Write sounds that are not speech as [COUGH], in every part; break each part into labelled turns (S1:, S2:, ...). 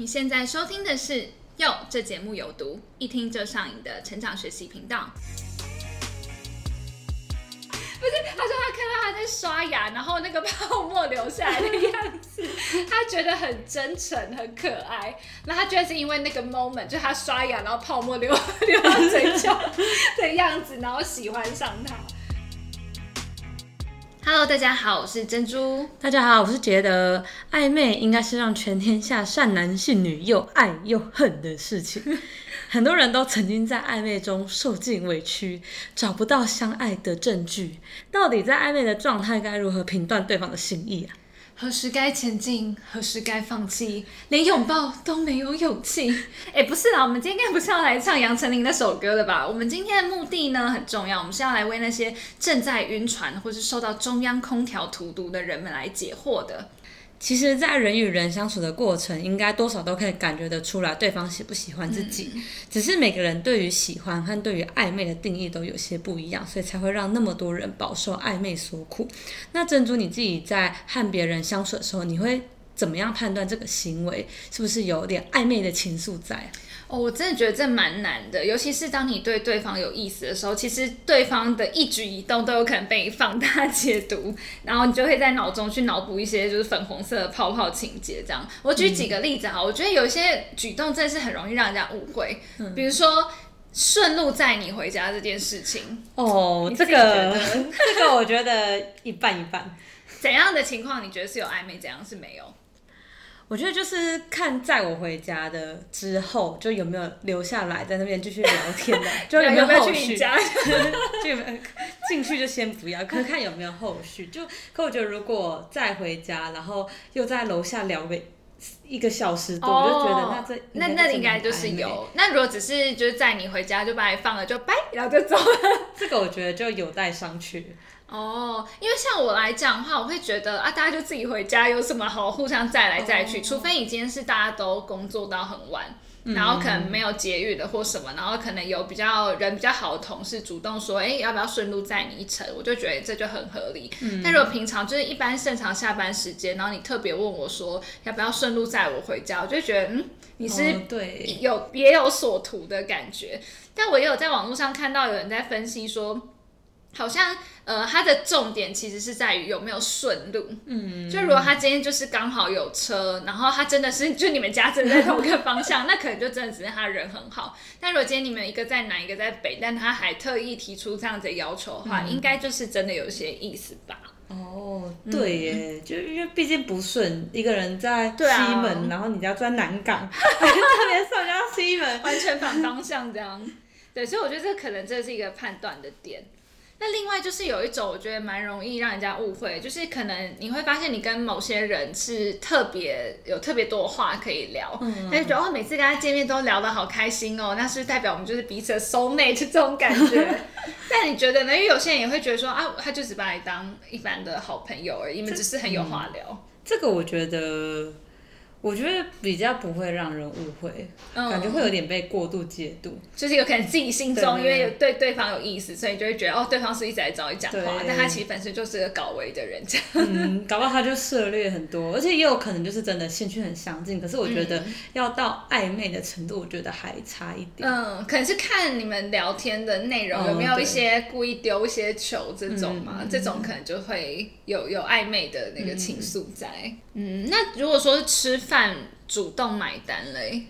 S1: 你现在收听的是《哟》，这节目有毒，一听就上瘾的成长学习频道。不是，他说他看到他在刷牙，然后那个泡沫流下来的样子，[LAUGHS] 他觉得很真诚、很可爱。那他觉得是因为那个 moment，就他刷牙，然后泡沫流流 [LAUGHS] 到嘴角的样子，然后喜欢上他。Hello，大家好，我是珍珠。
S2: 大家好，我是觉得暧昧应该是让全天下善男信女又爱又恨的事情。[LAUGHS] 很多人都曾经在暧昧中受尽委屈，找不到相爱的证据。到底在暧昧的状态该如何评断对方的心意啊？
S1: 何时该前进，何时该放弃，连拥抱都没有勇气。哎，不是啦，我们今天不是要来唱杨丞琳那首歌的吧？我们今天的目的呢很重要，我们是要来为那些正在晕船或是受到中央空调荼毒的人们来解惑的。
S2: 其实，在人与人相处的过程，应该多少都可以感觉得出来对方喜不喜欢自己。只是每个人对于喜欢和对于暧昧的定义都有些不一样，所以才会让那么多人饱受暧昧所苦。那珍珠，你自己在和别人相处的时候，你会怎么样判断这个行为是不是有点暧昧的情愫在？
S1: 哦，我真的觉得这蛮难的，尤其是当你对对方有意思的时候，其实对方的一举一动都有可能被放大 [LAUGHS] 解读，然后你就会在脑中去脑补一些就是粉红色的泡泡情节。这样，我举几个例子哈，我觉得有一些举动真的是很容易让人家误会，比如说顺路载你回家这件事情。
S2: 哦，这个 [LAUGHS] 这个我觉得一半一半。[LAUGHS]
S1: 怎样的情况你觉得是有暧昧，怎样是没有？
S2: 我觉得就是看载我回家的之后，就有没有留下来在那边继续聊天的，[LAUGHS] 就有没有后续。[LAUGHS] 就进去就先不要，可是看有没有后续。就可我觉得如果再回家，然后又在楼下聊个一个小时多，我就觉得那这
S1: 那那应该就是有。那如果只是就是在你回家就把你放了就拜，然后就走了，[LAUGHS]
S2: 这个我觉得就有待商榷。
S1: 哦，因为像我来讲的话，我会觉得啊，大家就自己回家，有什么好互相载来载去？除非你今天是大家都工作到很晚，然后可能没有节育的或什么，然后可能有比较人比较好的同事主动说，哎，要不要顺路载你一程？我就觉得这就很合理。嗯但如果平常就是一般正常下班时间，然后你特别问我说要不要顺路载我回家，我就觉得嗯，你是
S2: 对
S1: 有别有所图的感觉。但我也有在网络上看到有人在分析说。好像呃，它的重点其实是在于有没有顺路。嗯，就如果他今天就是刚好有车，然后他真的是就你们家正在同一个方向，[LAUGHS] 那可能就真的只是他人很好。但如果今天你们一个在南，一个在北，但他还特意提出这样子的要求的话，应该就是真的有些意思吧？
S2: 哦，对耶，就因为毕竟不顺，一个人在西门，然后你家在南港，[LAUGHS] 特别上家西门，
S1: 完全反方向这样。对，所以我觉得这可能这是一个判断的点。那另外就是有一种我觉得蛮容易让人家误会，就是可能你会发现你跟某些人是特别有特别多话可以聊，但是觉得哦每次跟他见面都聊得好开心哦，那是代表我们就是彼此的 soul mate 这种感觉。[LAUGHS] 但你觉得呢？因为有些人也会觉得说啊，他就只把你当一般的好朋友而已，你们只是很有话聊。
S2: 这个我觉得。我觉得比较不会让人误会，感觉会有点被过度解读，
S1: 就是有可能自己心中因为有对对方有意思，所以就会觉得哦，对方是一直在找你讲话，但他其实本身就是个搞维的人，这样。
S2: 嗯，搞不好他就涉猎很多，[LAUGHS] 而且也有可能就是真的兴趣很相近。可是我觉得要到暧昧的程度，我觉得还差一点。
S1: 嗯，可能是看你们聊天的内容有没有一些故意丢一些球这种嘛，这种可能就会有有暧昧的那个情愫在。嗯，那如果说是吃。饭主动买单嘞，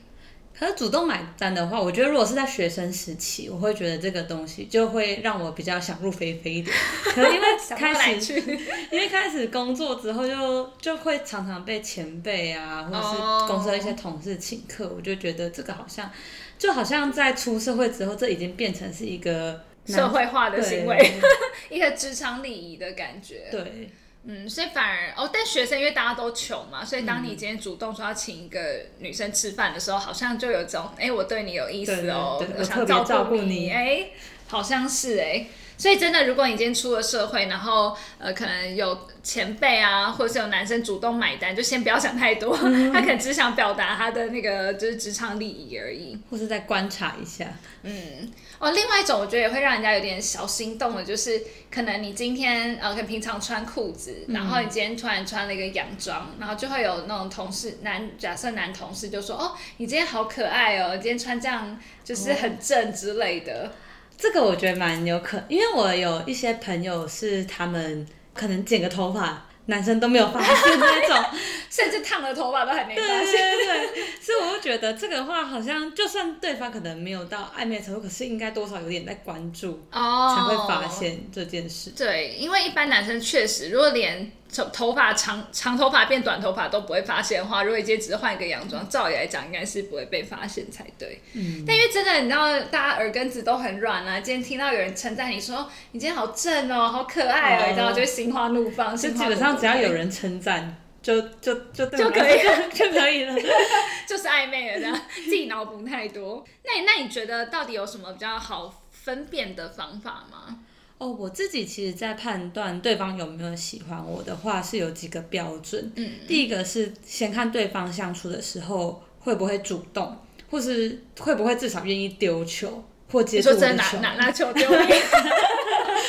S2: 可是主动买单的话，我觉得如果是在学生时期，我会觉得这个东西就会让我比较想入非非一点。[LAUGHS] 可能因为开始，[LAUGHS] 因为开始工作之后，就就会常常被前辈啊，或者是公司的一些同事请客，我就觉得这个好像，就好像在出社会之后，这已经变成是一个
S1: 社会化的行为，[LAUGHS] 一个职场礼仪的感觉。
S2: 对。
S1: 嗯，所以反而哦，但学生因为大家都穷嘛，所以当你今天主动说要请一个女生吃饭的时候，好像就有种哎，我对你有意思哦，我想照顾你，哎，好像是哎、所以真的，如果你今天出了社会，然后呃，可能有前辈啊，或者是有男生主动买单，就先不要想太多，[LAUGHS] 他可能只想表达他的那个就是职场礼仪而已。
S2: 或是再观察一下。
S1: 嗯哦，另外一种我觉得也会让人家有点小心动的，就是可能你今天呃，可能平常穿裤子，然后你今天突然穿了一个洋装，然后就会有那种同事男，假设男同事就说，哦，你今天好可爱哦，你今天穿这样就是很正之类的。
S2: 这个我觉得蛮有可，因为我有一些朋友是他们可能剪个头发，男生都没有发现那种。[LAUGHS]
S1: 甚至烫了头发都还没
S2: 对对
S1: 发现。
S2: 对对，所以我就觉得这个话好像，就算对方可能没有到暧昧的程度，可是应该多少有点在关注，
S1: 哦
S2: 才会发。现这件事。
S1: 对，因为一般男生确实，如果连头头发长长头发变短头发都不会发现的话，如果你今天只是换一个洋装，照理来讲应该是不会被发现才对。嗯。但因为真的，你知道，大家耳根子都很软啊。今天听到有人称赞你说你今天好正哦，好可爱哦，
S2: 哦
S1: 你知道，就会心花怒放。
S2: 就基本上只要有
S1: 怒
S2: 人称赞，就就就对
S1: 就可以了
S2: 说就可以了。
S1: 放 [LAUGHS] 就是暧昧了，这样自己脑补太多。那你那你觉得到底有什么比较好分辨的方法吗？
S2: 哦，我自己其实，在判断对方有没有喜欢我的话，是有几个标准。
S1: 嗯，
S2: 第一个是先看对方相处的时候会不会主动，或是会不会至少愿意丢球或接
S1: 你
S2: 住我的球。
S1: 说真的拿拿拿球丢你，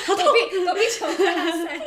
S1: 躲避躲避球大赛。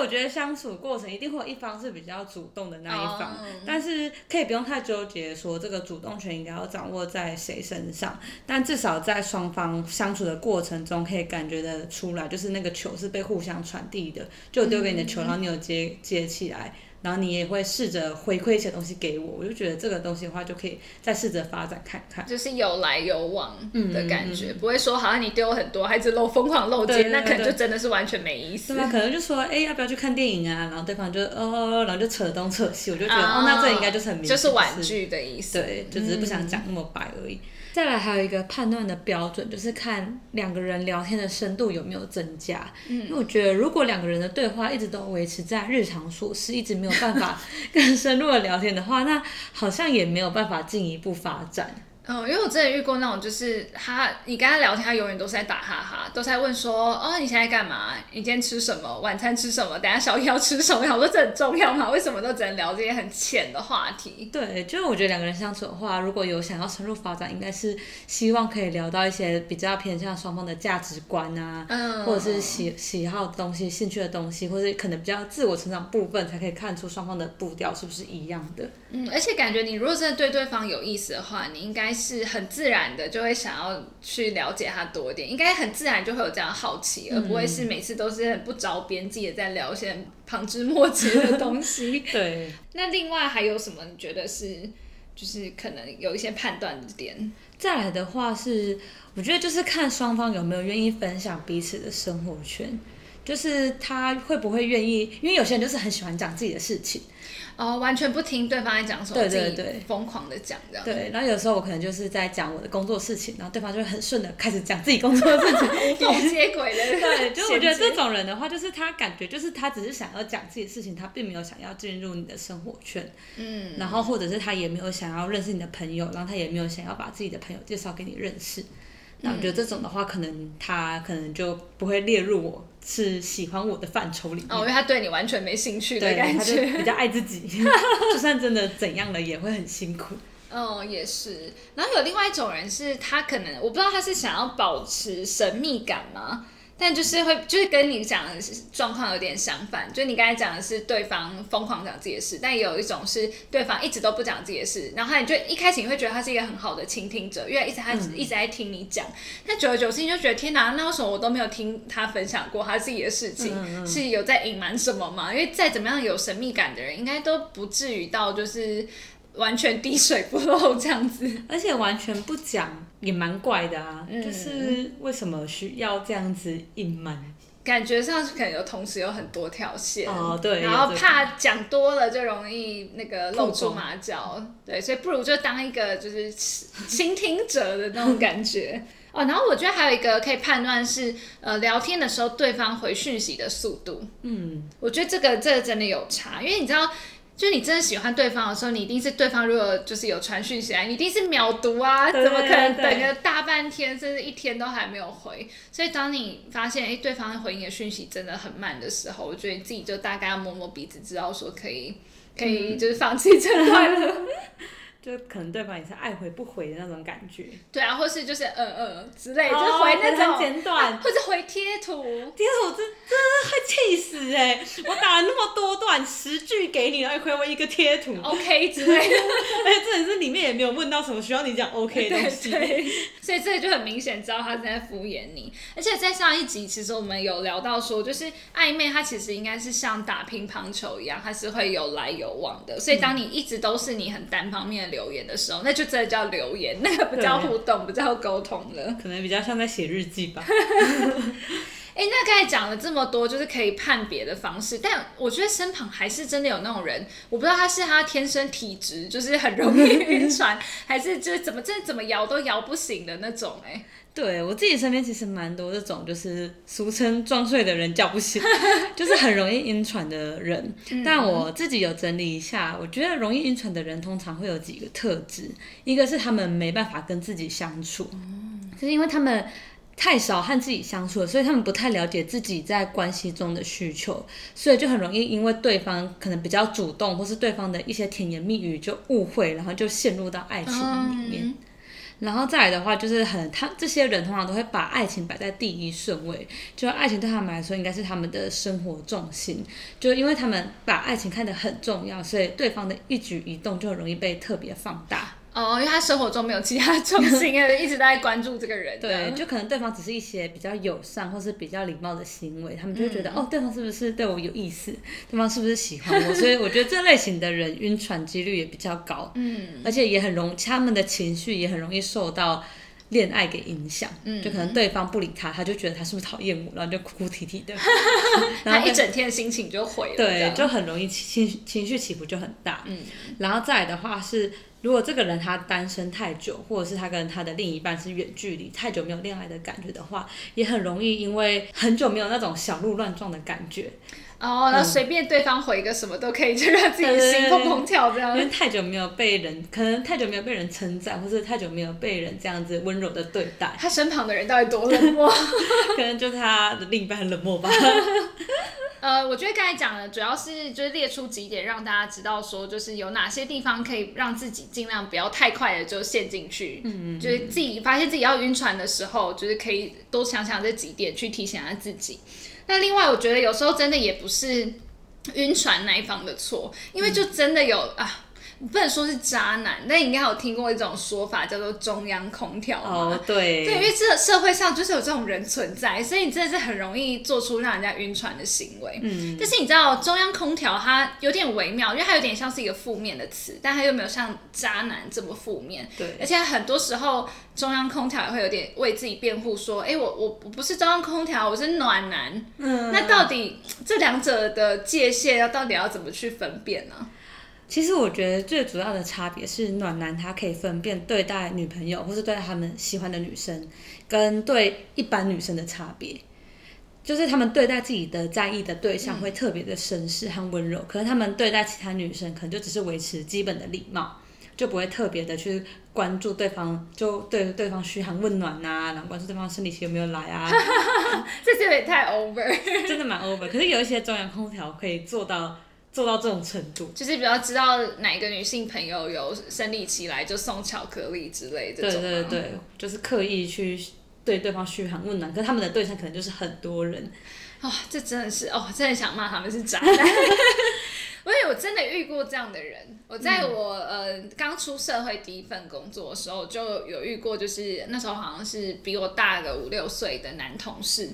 S2: 就是我觉得相处过程一定会有一方是比较主动的那一方，
S1: 哦
S2: 但是可以不用太纠结说这个主动权应该要掌握在谁身上，但至少在双方相处的过程中可以感觉得出来，就是那个球是被互相传递的，就丢给你的球，然后你有接接起来。然后你也会试着回馈一些东西给我，我就觉得这个东西的话，就可以再试着发展看看。
S1: 就是有来有往的感
S2: 嗯
S1: 觉，不会说好像你丢很多，还是漏疯狂漏接，
S2: 对对
S1: 那可能就真的是完全没意思
S2: 对。吧？可能就说，哎，要不要去看电影啊？然后对方就，哦，然后就扯东扯西，我就觉得，哦，那这应该就是很明显，
S1: 就是婉拒的意思。
S2: 对，就只是不想讲那么白而已。再来还有一个判断的标准，就是看两个人聊天的深度有没有增加。因为我觉得，如果两个人的对话一直都维持在日常琐事，一直没有办法 [LAUGHS] 更深入的聊天的话，那好像也没有办法进一步发展。
S1: 嗯，因为我真的遇过那种，就是他，你跟他聊天，他永远都是在打哈哈，都在问说，哦，你现在干嘛？你今天吃什么？晚餐吃什么？等下宵夜要吃什么？[LAUGHS] 我说这很重要吗？为什么都只能聊这些很浅的话题？
S2: 对，就是我觉得两个人相处的话，如果有想要深入发展，应该是希望可以聊到一些比较偏向双方的价值观啊，
S1: 嗯，
S2: 或者是喜喜好的东西、兴趣的东西，或者可能比较自我成长部分，才可以看出双方的步调是不是一样的。
S1: 嗯，而且感觉你如果真的对对方有意思的话，你应该是很自然的就会想要去了解他多一点，应该很自然就会有这样好奇，而不会是每次都是很不着边际的在聊一些旁枝末节的东西。[LAUGHS]
S2: 对，[LAUGHS]
S1: 那另外还有什么你觉得是，就是可能有一些判断的点？
S2: 再来的话是，我觉得就是看双方有没有愿意分享彼此的生活圈，就是他会不会愿意，因为有些人就是很喜欢讲自己的事情，
S1: 哦，完全不听对方在讲什么，
S2: 对对对。
S1: 疯狂的讲这样。
S2: 对，然后有时候我可能就是在讲我的工作事情，然后对方就会很顺的开始讲自己工作的事情，[LAUGHS]
S1: 无缝接轨的，
S2: 对，就我觉得这种人的话，就是他感觉就是他只是想要讲自己的事情，他并没有想要进入你的生活圈，
S1: 嗯，
S2: 然后或者是他也没有想要认识你的朋友，然后他也没有想要把自己的朋友介绍给你认识。那我觉得这种的话，可能他可能就不会列入我是喜欢我的范畴里面。
S1: 哦，因为他对你完全没兴趣的
S2: 对，
S1: 感
S2: 他就
S1: 觉。
S2: 比较爱自己，[LAUGHS] 就算真的怎样了，也会很辛苦。
S1: 嗯，也是。然后有另外一种人是，他可能我不知道他是想要保持神秘感吗？但就是会，就是跟你讲的是状况有点相反。就你刚才讲的是对方疯狂讲自己的事，但也有一种是对方一直都不讲自己的事，然后你就一开始你会觉得他是一个很好的倾听者，因为一直他一直在听你讲。但久而久之，你就觉得天哪，那为什么我都没有听他分享过他自己的事情？是有在隐瞒什么吗？因为再怎么样有神秘感的人，应该都不至于到就是。完全滴水不漏这样子，
S2: 而且完全不讲也蛮怪的啊，
S1: 嗯
S2: 就是为什么需要这样子隐瞒？
S1: 感觉上是可能有同时有很多条线，
S2: 哦对
S1: 然后怕讲多了就容易那个露出马脚，对，所以不如就当一个就是倾听者的那种感觉。[LAUGHS] 哦，然后我觉得还有一个可以判断是，呃，聊天的时候对方回讯息的速度。
S2: 嗯，
S1: 我觉得这个这个真的有差，因为你知道，就你真的喜欢对方的时候，你一定是对方如果就是有传讯息来，你一定是秒读啊，怎么可能等个大半天甚至一天都还没有回？所以当你发现哎、诶对方回你的讯息真的很慢的时候，我觉得你自己就大概要摸摸鼻子，知道说可以可以就是放弃这段了。
S2: 就可能对方也是爱回不回的那种感觉，
S1: 对啊，或是就是嗯嗯之类，就
S2: 哦
S1: 回那种、
S2: 简短
S1: 或者回贴图。
S2: 贴图，真真的会气死哎、我打了那么多段十句给你，然后你回我一个贴图
S1: ，OK 之类的，
S2: 而 [LAUGHS] 且真的是里面也没有问到什么需要你讲 OK 的东西。
S1: 所以这个就很明显知道他是在敷衍你。而且在上一集，其实我们有聊到说，就是暧昧它其实应该是像打乒乓球一样，它是会有来有往的。所以当你一直都是你很单方面的留言的时候，那就真的叫留言，那个不叫互动，不叫沟通了。[LAUGHS]
S2: 可能比较像在写日记吧。[LAUGHS]
S1: 哎、那刚才讲了这么多，就是可以判别的方式，但我觉得身旁还是真的有那种人，我不知道他是他天生体质就是很容易 [LAUGHS] 晕船，还是就是怎么真的怎么摇都摇不醒的那种、[LAUGHS] 哎，
S2: 对我自己身边其实蛮多这种，就是俗称装睡的人叫不醒，[LAUGHS] 就是很容易晕船的人。但我自己有整理一下，我觉得容易晕船的人通常会有几个特质，一个是他们没办法跟自己相处，就是因为他们。太少和自己相处了，所以他们不太了解自己在关系中的需求，所以就很容易因为对方可能比较主动，或是对方的一些甜言蜜语就误会，然后就陷入到爱情里面。
S1: 嗯
S2: 然后再来的话，就是很他这些人通常都会把爱情摆在第一顺位，就爱情对他们来说应该是他们的生活重心，就因为他们把爱情看得很重要，所以对方的一举一动就很容易被特别放大。
S1: 哦，因为他生活中没有其他重心，[LAUGHS] 一直在关注这个人。
S2: 对，就可能对方只是一些比较友善或是比较礼貌的行为，他们就会觉得、哦，对方是不是对我有意思？对方是不是喜欢我？所以我觉得这类型的人晕船几率也比较高，
S1: 嗯，
S2: 而且也很容，他们的情绪也很容易受到。恋爱给影响，
S1: 嗯
S2: 就可能对方不理他，他就觉得他是不是讨厌我，然后就哭哭啼啼的，[LAUGHS] 然后
S1: 一整天的心情就毁了。这
S2: 对，就很容易情情情绪起伏就很大。
S1: 嗯，
S2: 然后再来的话是，如果这个人他单身太久，或者是他跟他的另一半是远距离，太久没有恋爱的感觉的话，也很容易因为很久没有那种小鹿乱撞的感觉，
S1: 哦，然后随便对方回个什么都可以，就让自己心砰砰跳这样
S2: 因。为太久没有被人，可能太久没有被人称赞，或是太久没有被人这样子温柔的对待，
S1: 他身旁的人到底多冷漠？[LAUGHS]
S2: 可能就是他的另一半冷漠吧。[LAUGHS]
S1: 呃，我觉得刚才讲的主要是就是列出几点，让大家知道说，就是有哪些地方可以让自己尽量不要太快的就陷进去。嗯就是自己发现自己要晕船的时候，就是可以多想想这几点，去提醒下自己。那另外，我觉得有时候真的也不是晕船那一方的错，因为就真的有、啊。不能说是渣男，但你应该有听过一种说法叫做中央空调嘛？
S2: 哦，对，
S1: 对，因为这社会上就是有这种人存在，所以你真的是很容易做出让人家晕船的行为。嗯，但是你知道中央空调它有点微妙，因为它有点像是一个负面的词，但它又没有像渣男这么负面。
S2: 对
S1: 而且很多时候中央空调也会有点为自己辩护，说，哎，我我我不是中央空调，我是暖男。
S2: 嗯，
S1: 那到底这两者的界限要到底要怎么去分辨呢？
S2: 其实我觉得最主要的差别是，暖男他可以分辨对待女朋友或是对待他们喜欢的女生，跟对一般女生的差别。就是他们对待自己的在意的对象会特别的绅士和温柔，可是他们对待其他女生可能就只是维持基本的礼貌，就不会特别的去关注对方，就对对方嘘寒问暖呐、然后关注对方生理期有没有来啊，[LAUGHS]
S1: 这有点太 over。
S2: 真的蛮 over。可是有一些中央空调可以做到做到这种程度。
S1: 就是比较知道哪一个女性朋友有生理期来就送巧克力之类这
S2: 对对对，就是刻意去对对方嘘寒问暖，可他们的对象可能就是很多人。
S1: 哦，这真的是哦，真的想骂他们是渣男。[LAUGHS] 我真的遇过这样的人，我在我、呃刚出社会第一份工作的时候，就有遇过，就是那时候好像是比我大个五六岁的男同事，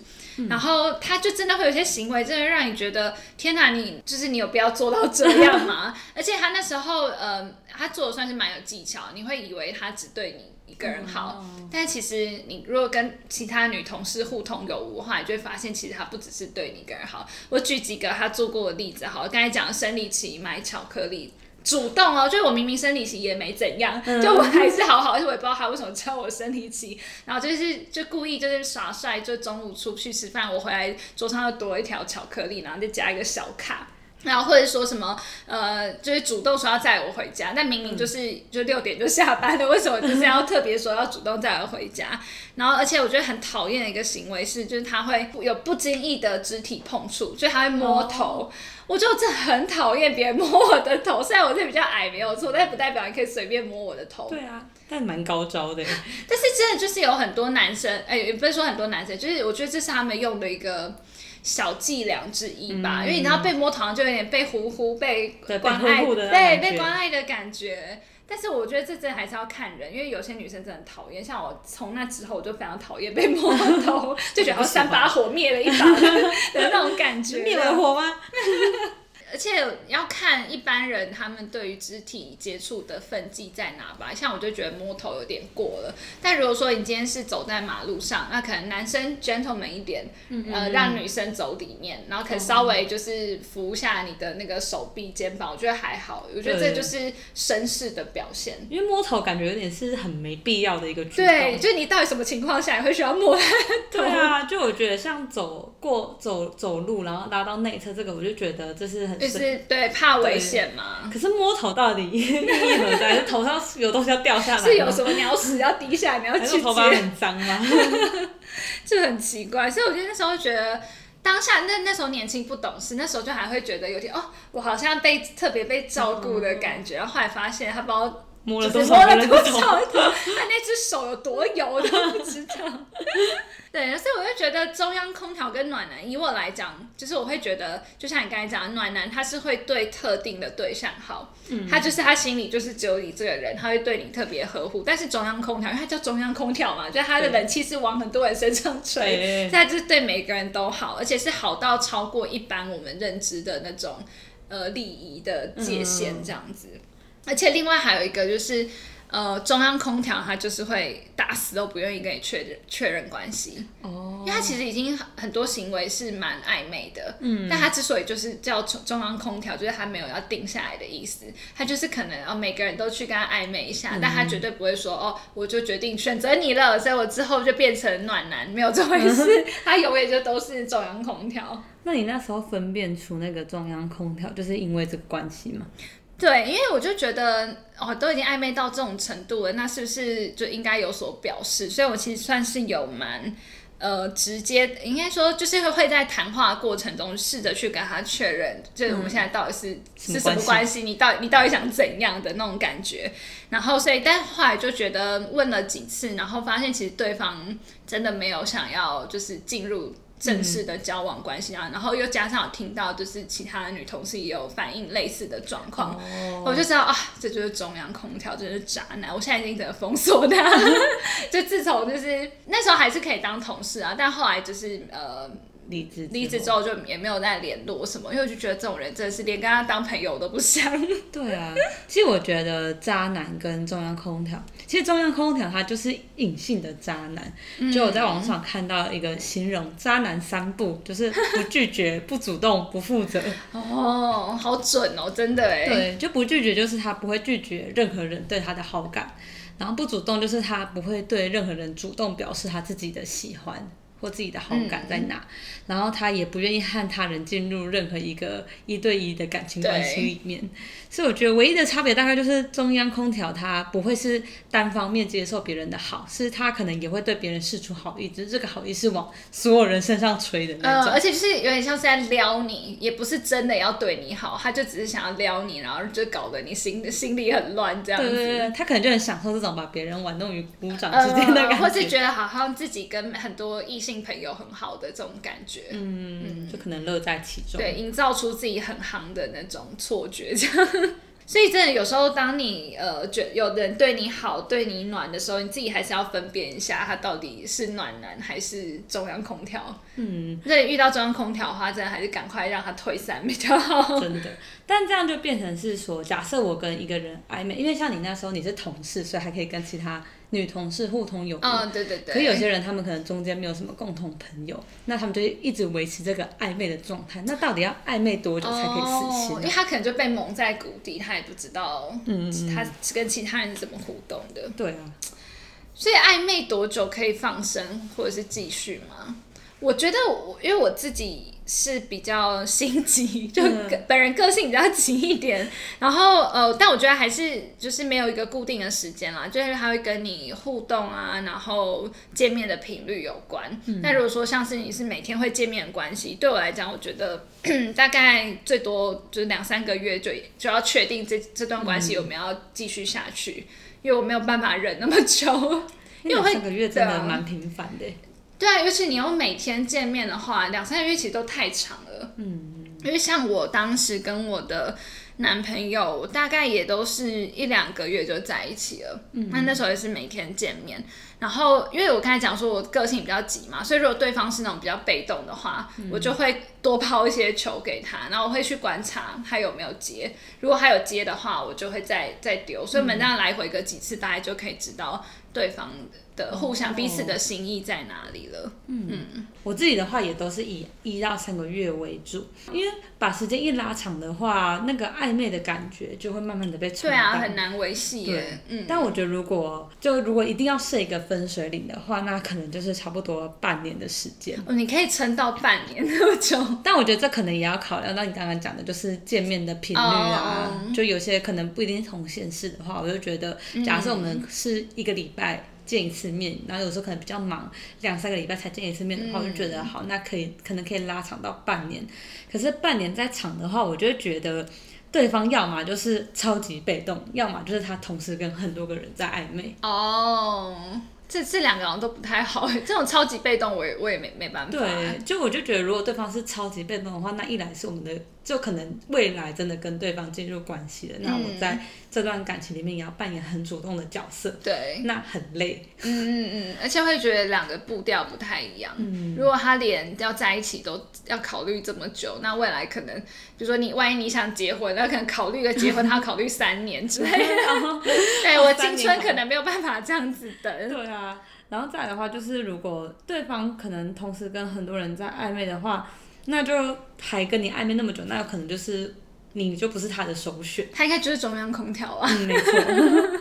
S1: 然后他就真的会有些行为，真的让你觉得天哪，你就是你有必要做到这样吗？[LAUGHS] 而且他那时候呃，他做的算是蛮有技巧，你会以为他只对你。一个人好，但其实你如果跟其他女同事互通有无的话，你就会发现其实他不只是对你一个人好。我举几个他做过的例子，好，刚才讲生理期买巧克力，主动哦，就是我明明生理期也没怎样，就我还是好好，而且我也不知道他为什么知道我生理期，然后就是就故意就是耍帅，就中午出去吃饭，我回来桌上又多一条巧克力，然后再加一个小卡。然后或者说什么呃，就是主动说要载我回家，但明明就是就六点就下班了，[LAUGHS] 为什么就是要特别说要主动载我回家？然后而且我觉得很讨厌的一个行为是，就是他会有不经意的肢体碰触，就他会摸头。我就真的很讨厌别人摸我的头，虽然我这比较矮没有错，但不代表你可以随便摸我的头。
S2: 对啊，但蛮高招的。[LAUGHS]
S1: 但是真的就是有很多男生，哎，也不是说很多男生，就是我觉得这是他们用的一个小伎俩之一吧。因为你知道被摸头就有点被呼呼、被关爱、对被关爱的感觉。但是我觉得这真的还是要看人，因为有些女生真的讨厌。像我从那之后，我就非常讨厌被摸头，[LAUGHS] 就觉得三把火灭了一把 [LAUGHS] 的那种感觉。
S2: 灭了火吗？[LAUGHS]
S1: 而且要看一般人他们对于肢体接触的分际在哪吧，像我就觉得摸头有点过了。但如果说你今天是走在马路上，那可能男生 gentleman 一点，呃，让女生走里面，然后可稍微就是扶下你的那个手臂、肩膀，我觉得还好。我觉得这就是绅士的表现。
S2: 因为摸头感觉有点是很没必要的一个举
S1: 动。对，就你到底什么情况下你会需要摸？[LAUGHS]
S2: 对啊，就我觉得像走过走走路，然后拉到内侧这个，我就觉得这是很。
S1: 就是对怕危险嘛，
S2: 可是摸头到底意义何在？头上有东西要掉下来，
S1: 是有什么鸟屎要滴下来？你要去接？
S2: 头发很脏吗？[LAUGHS]
S1: 就很奇怪，所以我觉得那时候觉得当下那那时候年轻不懂事，那时候就还会觉得有点哦，我好像被特别被照顾的感觉。然后后来发现他
S2: 摸了多少他
S1: 那只手有多油都不知道。[LAUGHS] 对，所以我就觉得中央空调跟暖男，以我来讲，就是我会觉得，就像你刚才讲，暖男他是会对特定的对象好，嗯，他就是他心里就是只有你这个人，他会对你特别呵护。但是中央空调，因为它叫中央空调嘛，就他的冷气是往很多人身上吹，它就是对每个人都好，而且是好到超过一般我们认知的那种呃礼仪的界限这样子。而且另外还有一个就是。呃，中央空调它就是会打死都不愿意跟你确认确认关系，哦，因为它其实已经很很多行为是蛮暧昧的，嗯，但它之所以就是叫中中央空调，就是它没有要定下来的意思，它就是可能哦每个人都去跟他暧昧一下，但他绝对不会说哦我就决定选择你了，所以我之后就变成暖男，没有这回事，[LAUGHS] 他永远就都是中央空调。
S2: 那你那时候分辨出那个中央空调，就是因为这个关系吗？
S1: 对，因为我就觉得哦，都已经暧昧到这种程度了，那是不是就应该有所表示？所以我其实算是有蛮呃直接，应该说就是会在谈话过程中试着去跟他确认，就是我们现在到底是是什么关系？你到你到底想怎样的那种感觉？然后所以，但后来就觉得问了几次，然后发现其实对方真的没有想要就是进入。正式的交往关系啊，然后又加上我听到，就是其他的女同事也有反映类似的状况，我就知道啊，这就是中央空调，真是渣男。我现在已经整个封锁他，[LAUGHS] 就自从就是那时候还是可以当同事啊，但后来就是呃。
S2: 离职
S1: 离职之后就也没有再联络什么，因为我就觉得这种人真的是连跟他当朋友都不想。
S2: 对啊，其实我觉得渣男跟中央空调，其实中央空调它就是隐性的渣男。就我在网上看到一个形容渣男三不，就是不拒绝、不主动、不负责。
S1: 哦，好准哦，真的哎。
S2: 对，就不拒绝就是他不会拒绝任何人对他的好感，然后不主动就是他不会对任何人主动表示他自己的喜欢。或自己的好感在哪，然后他也不愿意和他人进入任何一个一对一的感情关系里面，所以我觉得唯一的差别大概就是中央空调他不会是单方面接受别人的好，是他可能也会对别人示出好意，只是这个好意是往所有人身上吹的那种，
S1: 而且就是有点像是在撩你，也不是真的要对你好，他就只是想要撩你，然后就搞得你心心里很乱这样子。
S2: 对对对，他可能就很享受这种把别人玩弄于股掌之间的感觉，
S1: 或是觉得好像自己跟很多异。性朋友很好的这种感觉，
S2: 嗯，就可能乐在其中，
S1: 对，营造出自己很行的那种错觉，这样。所以真的有时候，当你呃觉有人对你好、对你暖的时候，你自己还是要分辨一下，他到底是暖男还是中央空调。嗯，所以遇到中央空调的话，真的还是赶快让他退散比较好。[LAUGHS]
S2: 真的，但这样就变成是说，假设我跟一个人暧昧，因为像你那时候你是同事，所以还可以跟其他。女同事互通有无，
S1: 嗯，对对对。
S2: 可有些人他们可能中间没有什么共同朋友，那他们就一直维持这个暧昧的状态。那到底要暧昧多久才可以死心？
S1: 因为他可能就被蒙在鼓底，他也不知道，嗯，他跟其他人是怎么互动的。
S2: 对啊。
S1: 所以暧昧多久可以放生或者是继续吗？我觉得我因为我自己是比较心急，[LAUGHS] 就本人个性比较急一点，然后呃，但我觉得还是就是没有一个固定的时间啦，就是他会跟你互动啊，然后见面的频率有关。那、如果说像是你是每天会见面的关系，对我来讲，我觉得 [CLEARS THROAT] 大概最多就是两三个月就就要确定这这段关系我们要继续下去，因为我没有办法忍那么久。因为我
S2: 三个月真的 [LAUGHS] 蛮频繁的。
S1: 对啊，尤其你要每天见面的话，两三个月其实都太长了。嗯，因为像我当时跟我的男朋友，大概也都是一两个月就在一起了。嗯，那那时候也是每天见面。然后，因为我刚才讲说我个性比较急嘛，所以如果对方是那种比较被动的话，我就会多抛一些球给他，然后我会去观察他有没有接。如果他有接的话，我就会再再丢。所以我们这样来回个几次，大概就可以知道对方的互相彼此的心意在哪里了。
S2: 嗯我自己的话也都是以一到三个月为主，因为把时间一拉长的话，那个暧昧的感觉就会慢慢的被。
S1: 对啊，很难维系耶。嗯，
S2: 但我觉得如果就如果一定要设一个分水岭的话，那可能就是差不多半年的时间。
S1: 哦，你可以撑到半年那么久。[LAUGHS]
S2: 但我觉得这可能也要考量到你刚刚讲的，就是见面的频率啊
S1: 哦
S2: 就有些可能不一定同县市的话，我就觉得，假设我们是一个礼拜见一次面，然后有时候可能比较忙，两三个礼拜才见一次面的话，我就觉得好，那可以可能可以拉长到半年。可是半年再长的话，我就会觉得。对方要么就是超级被动，要么就是他同时跟很多个人在暧昧。
S1: 哦，这这两个好像都不太好。这种超级被动，我也我也没没办法。
S2: 对，就我就觉得，如果对方是超级被动的话，那一来是我们的，就可能未来真的跟对方进入关系了，那我在这段感情里面也要扮演很主动的角色，
S1: 对，
S2: 那很累。
S1: 嗯嗯嗯，而且会觉得两个步调不太一样。嗯如果他连要在一起都要考虑这么久，那未来可能，比如说你万一你想结婚，那可能考虑个结婚，他要考虑三年之类的。[LAUGHS] 对我青春可能没有办法这样子等。
S2: 对啊，然后再来的话，就是如果对方可能同时跟很多人在暧昧的话，那就还跟你暧昧那么久，那有可能就是你就不是他的首选。
S1: 他应该就是中央空调啊。
S2: 嗯，没错，[LAUGHS]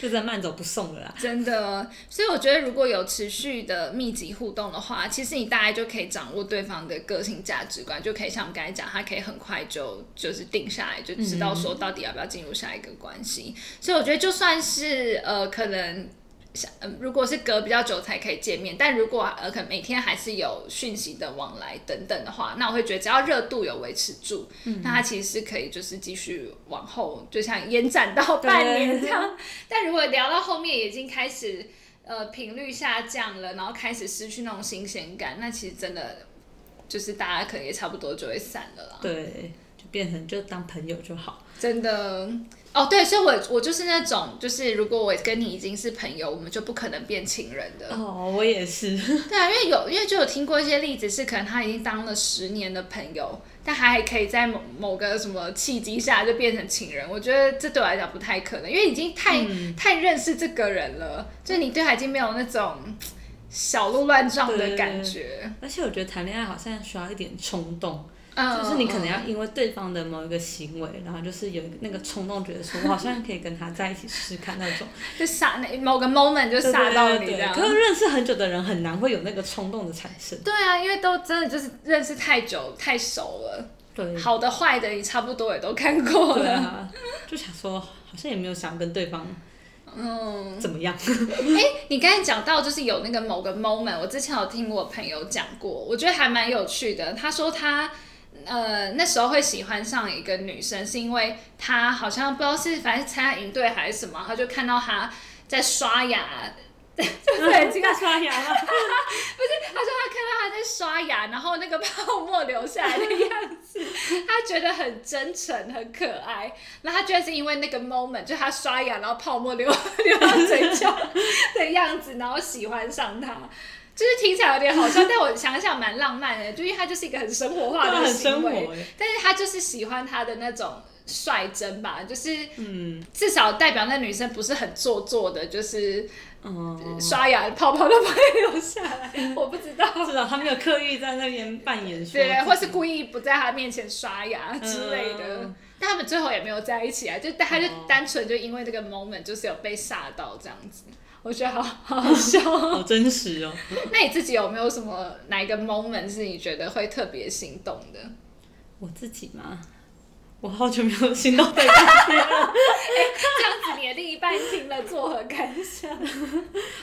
S2: 就真的慢走不送了啦。
S1: 真的，所以我觉得如果有持续的密集互动的话，其实你大概就可以掌握对方的个性价值观，就可以像我们刚才讲，他可以很快就就是定下来，就知道说到底要不要进入下一个关系。所以我觉得就算是呃可能。像呃如果是隔比较久才可以见面，但如果呃可能每天还是有讯息的往来等等的话，那我会觉得只要热度有维持住，那它其实是可以就是继续往后，就像延展到半年这样。[LAUGHS] 但如果聊到后面已经开始呃频率下降了，然后开始失去那种新鲜感，那其实真的就是大家可能也差不多就会散了啦。
S2: 对，就变成就当朋友就好。
S1: 真的哦，对，所以我我就是那种，就是如果我跟你已经是朋友，我们就不可能变情人的。
S2: 哦，我也是。[LAUGHS]
S1: 对啊，因为有，因为就有听过一些例子，是可能他已经当了十年的朋友，但他还可以在某某个什么契机下就变成情人。我觉得这对我来讲不太可能，因为已经太、太认识这个人了，就是你对他已经没有那种小鹿乱撞的感觉。
S2: 而且我觉得谈恋爱好像需要一点冲动，
S1: 嗯，
S2: 就是你可能要因为对方的某一个行为，然后就是有那个冲动，觉得说我好像可以跟他在一起试试看那种，
S1: 就傻那某个 moment 就傻到你这样。
S2: 可是认识很久的人很难会有那个冲动的产生。
S1: 对啊，因为都真的就是认识太久太熟了，
S2: 对，
S1: 好的坏的你差不多也都看过了。
S2: 就想说好像也没有想跟对方
S1: 嗯，
S2: 怎么样。[LAUGHS]
S1: 哎你刚才讲到就是有那个某个 moment，我之前有听我朋友讲过，我觉得还蛮有趣的。他说他呃那时候会喜欢上一个女生，是因为她好像不知道是反正参加营队还是什么，她就看到她在刷牙。[LAUGHS] [LAUGHS] 对，已经
S2: 在刷牙了。[LAUGHS]
S1: 他说他看到她在刷牙，然后那个泡沫流下来的样子，他觉得很真诚、很可爱。那他觉得是因为那个 moment，就她刷牙，然后泡沫流流到嘴角的样子，然后喜欢上他。就是听起来有点好笑，但我想想蛮浪漫的，就因为他就是一个很生活化的但是他就是喜欢他的那种率真吧，就是
S2: 嗯。
S1: 至少代表那女生不是很做作的，就是
S2: 嗯，
S1: 刷牙泡泡都不会留下来。我不知道，
S2: 至少他没有刻意在那边扮演说，
S1: 对，或是故意不在他面前刷牙之类的。
S2: 嗯。
S1: 但他们最后也没有在一起啊，就他就
S2: 哦。
S1: 单纯就因为这个 moment 就是有被吓到这样子，我觉得好好好笑哦。[LAUGHS]
S2: 好真实哦。[LAUGHS]
S1: 那你自己有没有什么哪一个 moment 是你觉得会特别心动的？
S2: 我自己吗，我好久没有心动对象了 [LAUGHS]
S1: 这样子你的另一半听了作何感想？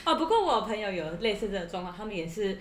S2: 啊。不过我朋友有类似这种状况，他们也是。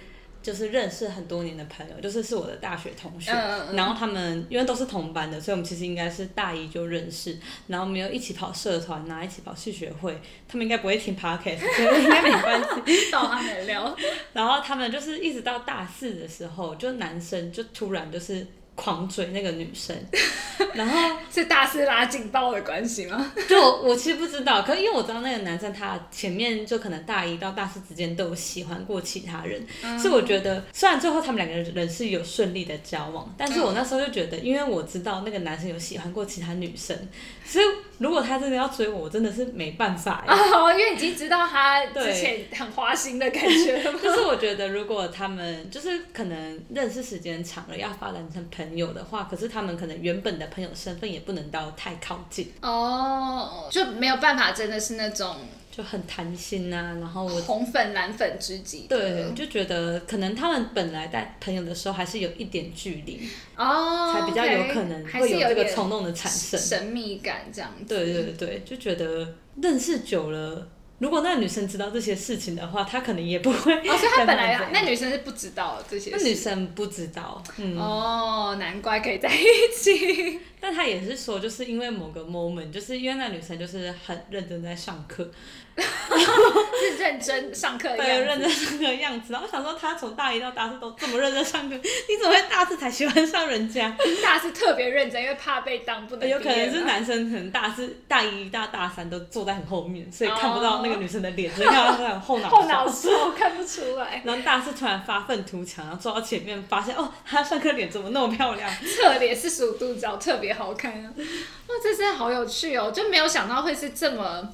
S2: 就是认识很多年的朋友，就是是我的大学同学，
S1: 嗯嗯嗯
S2: 然后他们因为都是同班的，所以我们其实应该是大一就认识，然后我们又一起跑社团呐、一起跑系学会，他们应该不会听 podcast，所以应该没关系。[LAUGHS]
S1: 到他们聊，[LAUGHS]
S2: 然后他们就是一直到大四的时候，就男生就突然就是狂追那个女生，[LAUGHS] 然后
S1: 是大四拉警报的关系吗？
S2: 就我我其实不知道，可是因为我知道那个男生他前面就可能大一到大四之间都有喜欢过其他人，所以我觉得虽然最后他们两个人是有顺利的交往，但是我那时候就觉得，因为我知道那个男生有喜欢过其他女生，所以如果他真的要追我，我真的是没办法耶。[LAUGHS]
S1: 哦，因为已经知道他之前很花心的感觉了？
S2: 就是我觉得，如果他们就是可能认识时间长了，要发展成朋友的话，可是他们可能原本的朋友身份也不能到太靠近，
S1: 哦，就没有办法，真的是那种
S2: 就很谈心啊。然后我
S1: 红粉蓝粉知己的。
S2: 对就觉得可能他们本来在朋友的时候还是有一点距离，
S1: 哦，
S2: 才比较有可能
S1: 还
S2: 会有这个冲动的产生。
S1: 神秘感这样子。
S2: 对对对，就觉得认识久了。如果那个女生知道这些事情的话，她可能也不会。
S1: 哦，所以她本来那女生是不知道这些
S2: 那。女生不知道，嗯，
S1: 哦，难怪可以在一起。
S2: 但他也是说，就是因为某个 moment，就是因为那女生就是很认真在上课，[LAUGHS]
S1: 是认真上课的
S2: 对，
S1: 样子。
S2: 认真上课的样子。然后我想说，他从大一到大四都这么认真上课，你怎么会大四才喜欢上人家？
S1: 大四特别认真，因为怕被当，不能
S2: 有可能是男生，可能大四、大一到大三都坐在很后面，所以看不到那个女生的脸，只能看到她的后脑
S1: 后脑
S2: 勺。
S1: 勺看不出来，[LAUGHS]
S2: 然后大四突然发愤图强，然后坐到前面，发现哦，她上课脸怎么那么漂亮？
S1: 侧脸四十五度角特别好看啊！哇，这真的好有趣哦，就没有想到会是这么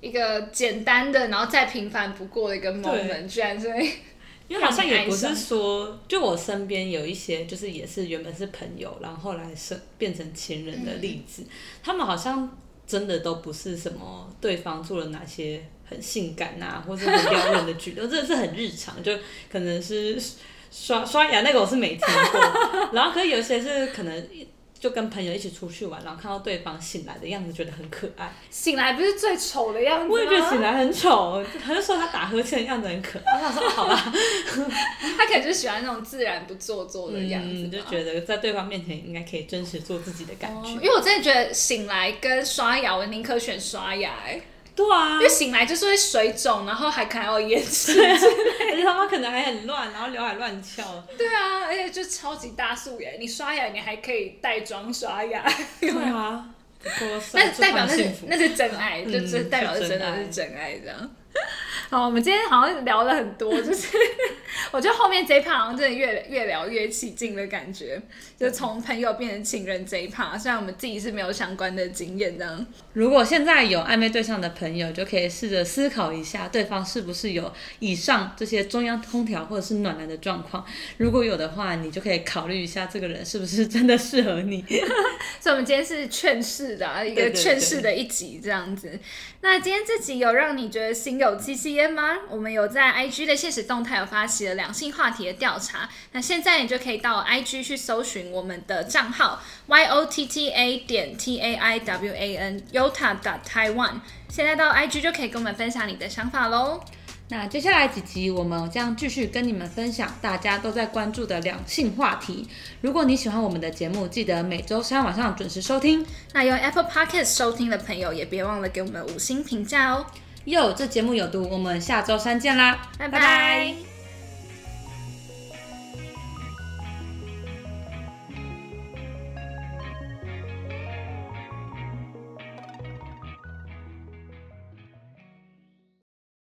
S1: 一个简单的，然后再平凡不过的一个 moment，居然是。会 [LAUGHS]
S2: 因为好像也不是说，就我身边有一些，就是也是原本是朋友，然后后来是变成情人的例子，他们好像真的都不是什么对方做了哪些很性感啊，或者很撩人的举动，[LAUGHS] 真的是很日常，就可能是刷刷牙那个我是没听过，[LAUGHS] 然后可是有些是可能。就跟朋友一起出去玩，然后看到对方醒来的样子，觉得很可爱。
S1: 醒来不是最丑的样子吗？
S2: 我也觉得醒来很丑，他就说他打呵欠的样子很可爱。我想说好吧，[LAUGHS]
S1: 他可能就喜欢那种自然不做作的样子
S2: 嗯，就
S1: 吧
S2: 觉得在对方面前应该可以真实做自己的感觉。
S1: 哦因为我真的觉得醒来跟刷牙，我宁可选刷牙哎、
S2: 对啊
S1: 因为，醒来就是会水肿，然后还可能还有眼屎。
S2: 而且他妈可能还很乱，然后刘海乱翘。
S1: 对啊，而且就超级大素颜，你刷牙你还可以带妆刷牙，
S2: 对啊，[LAUGHS]
S1: 那代表那是。那是真爱，
S2: 嗯
S1: 就真代表是真的
S2: 是
S1: 是真爱这样。好，我们今天好像聊了很多，就是 [LAUGHS] 我觉得后面这一 part 好像真的越越聊越起劲的感觉，就从朋友变成情人这一 part，虽然我们自己是没有相关的经验这样。
S2: 如果现在有暧昧对象的朋友，就可以试着思考一下，对方是不是有以上这些中央空调或者是暖男的状况。如果有的话，你就可以考虑一下这个人是不是真的适合你。[LAUGHS]
S1: 所以，我们今天是劝世的、啊、一个劝世的一集这样子。那今天这集有让你觉得心有戚戚我们有在 IG 的现实动态有发起了两性话题的调查，那现在你就可以到 IG 去搜寻我们的账号 y o t t a 点 t a i w a n yota dot taiwan，现在到 IG 就可以跟我们分享你的想法喽。
S2: 那接下来几集我们将继续跟你们分享大家都在关注的两性话题。如果你喜欢我们的节目，记得每周三晚上准时收听。
S1: 那用 Apple Podcast 收听的朋友也别忘了给我们五星评价哦。
S2: 哟，这节目有毒，我们下周三见啦，
S1: 拜拜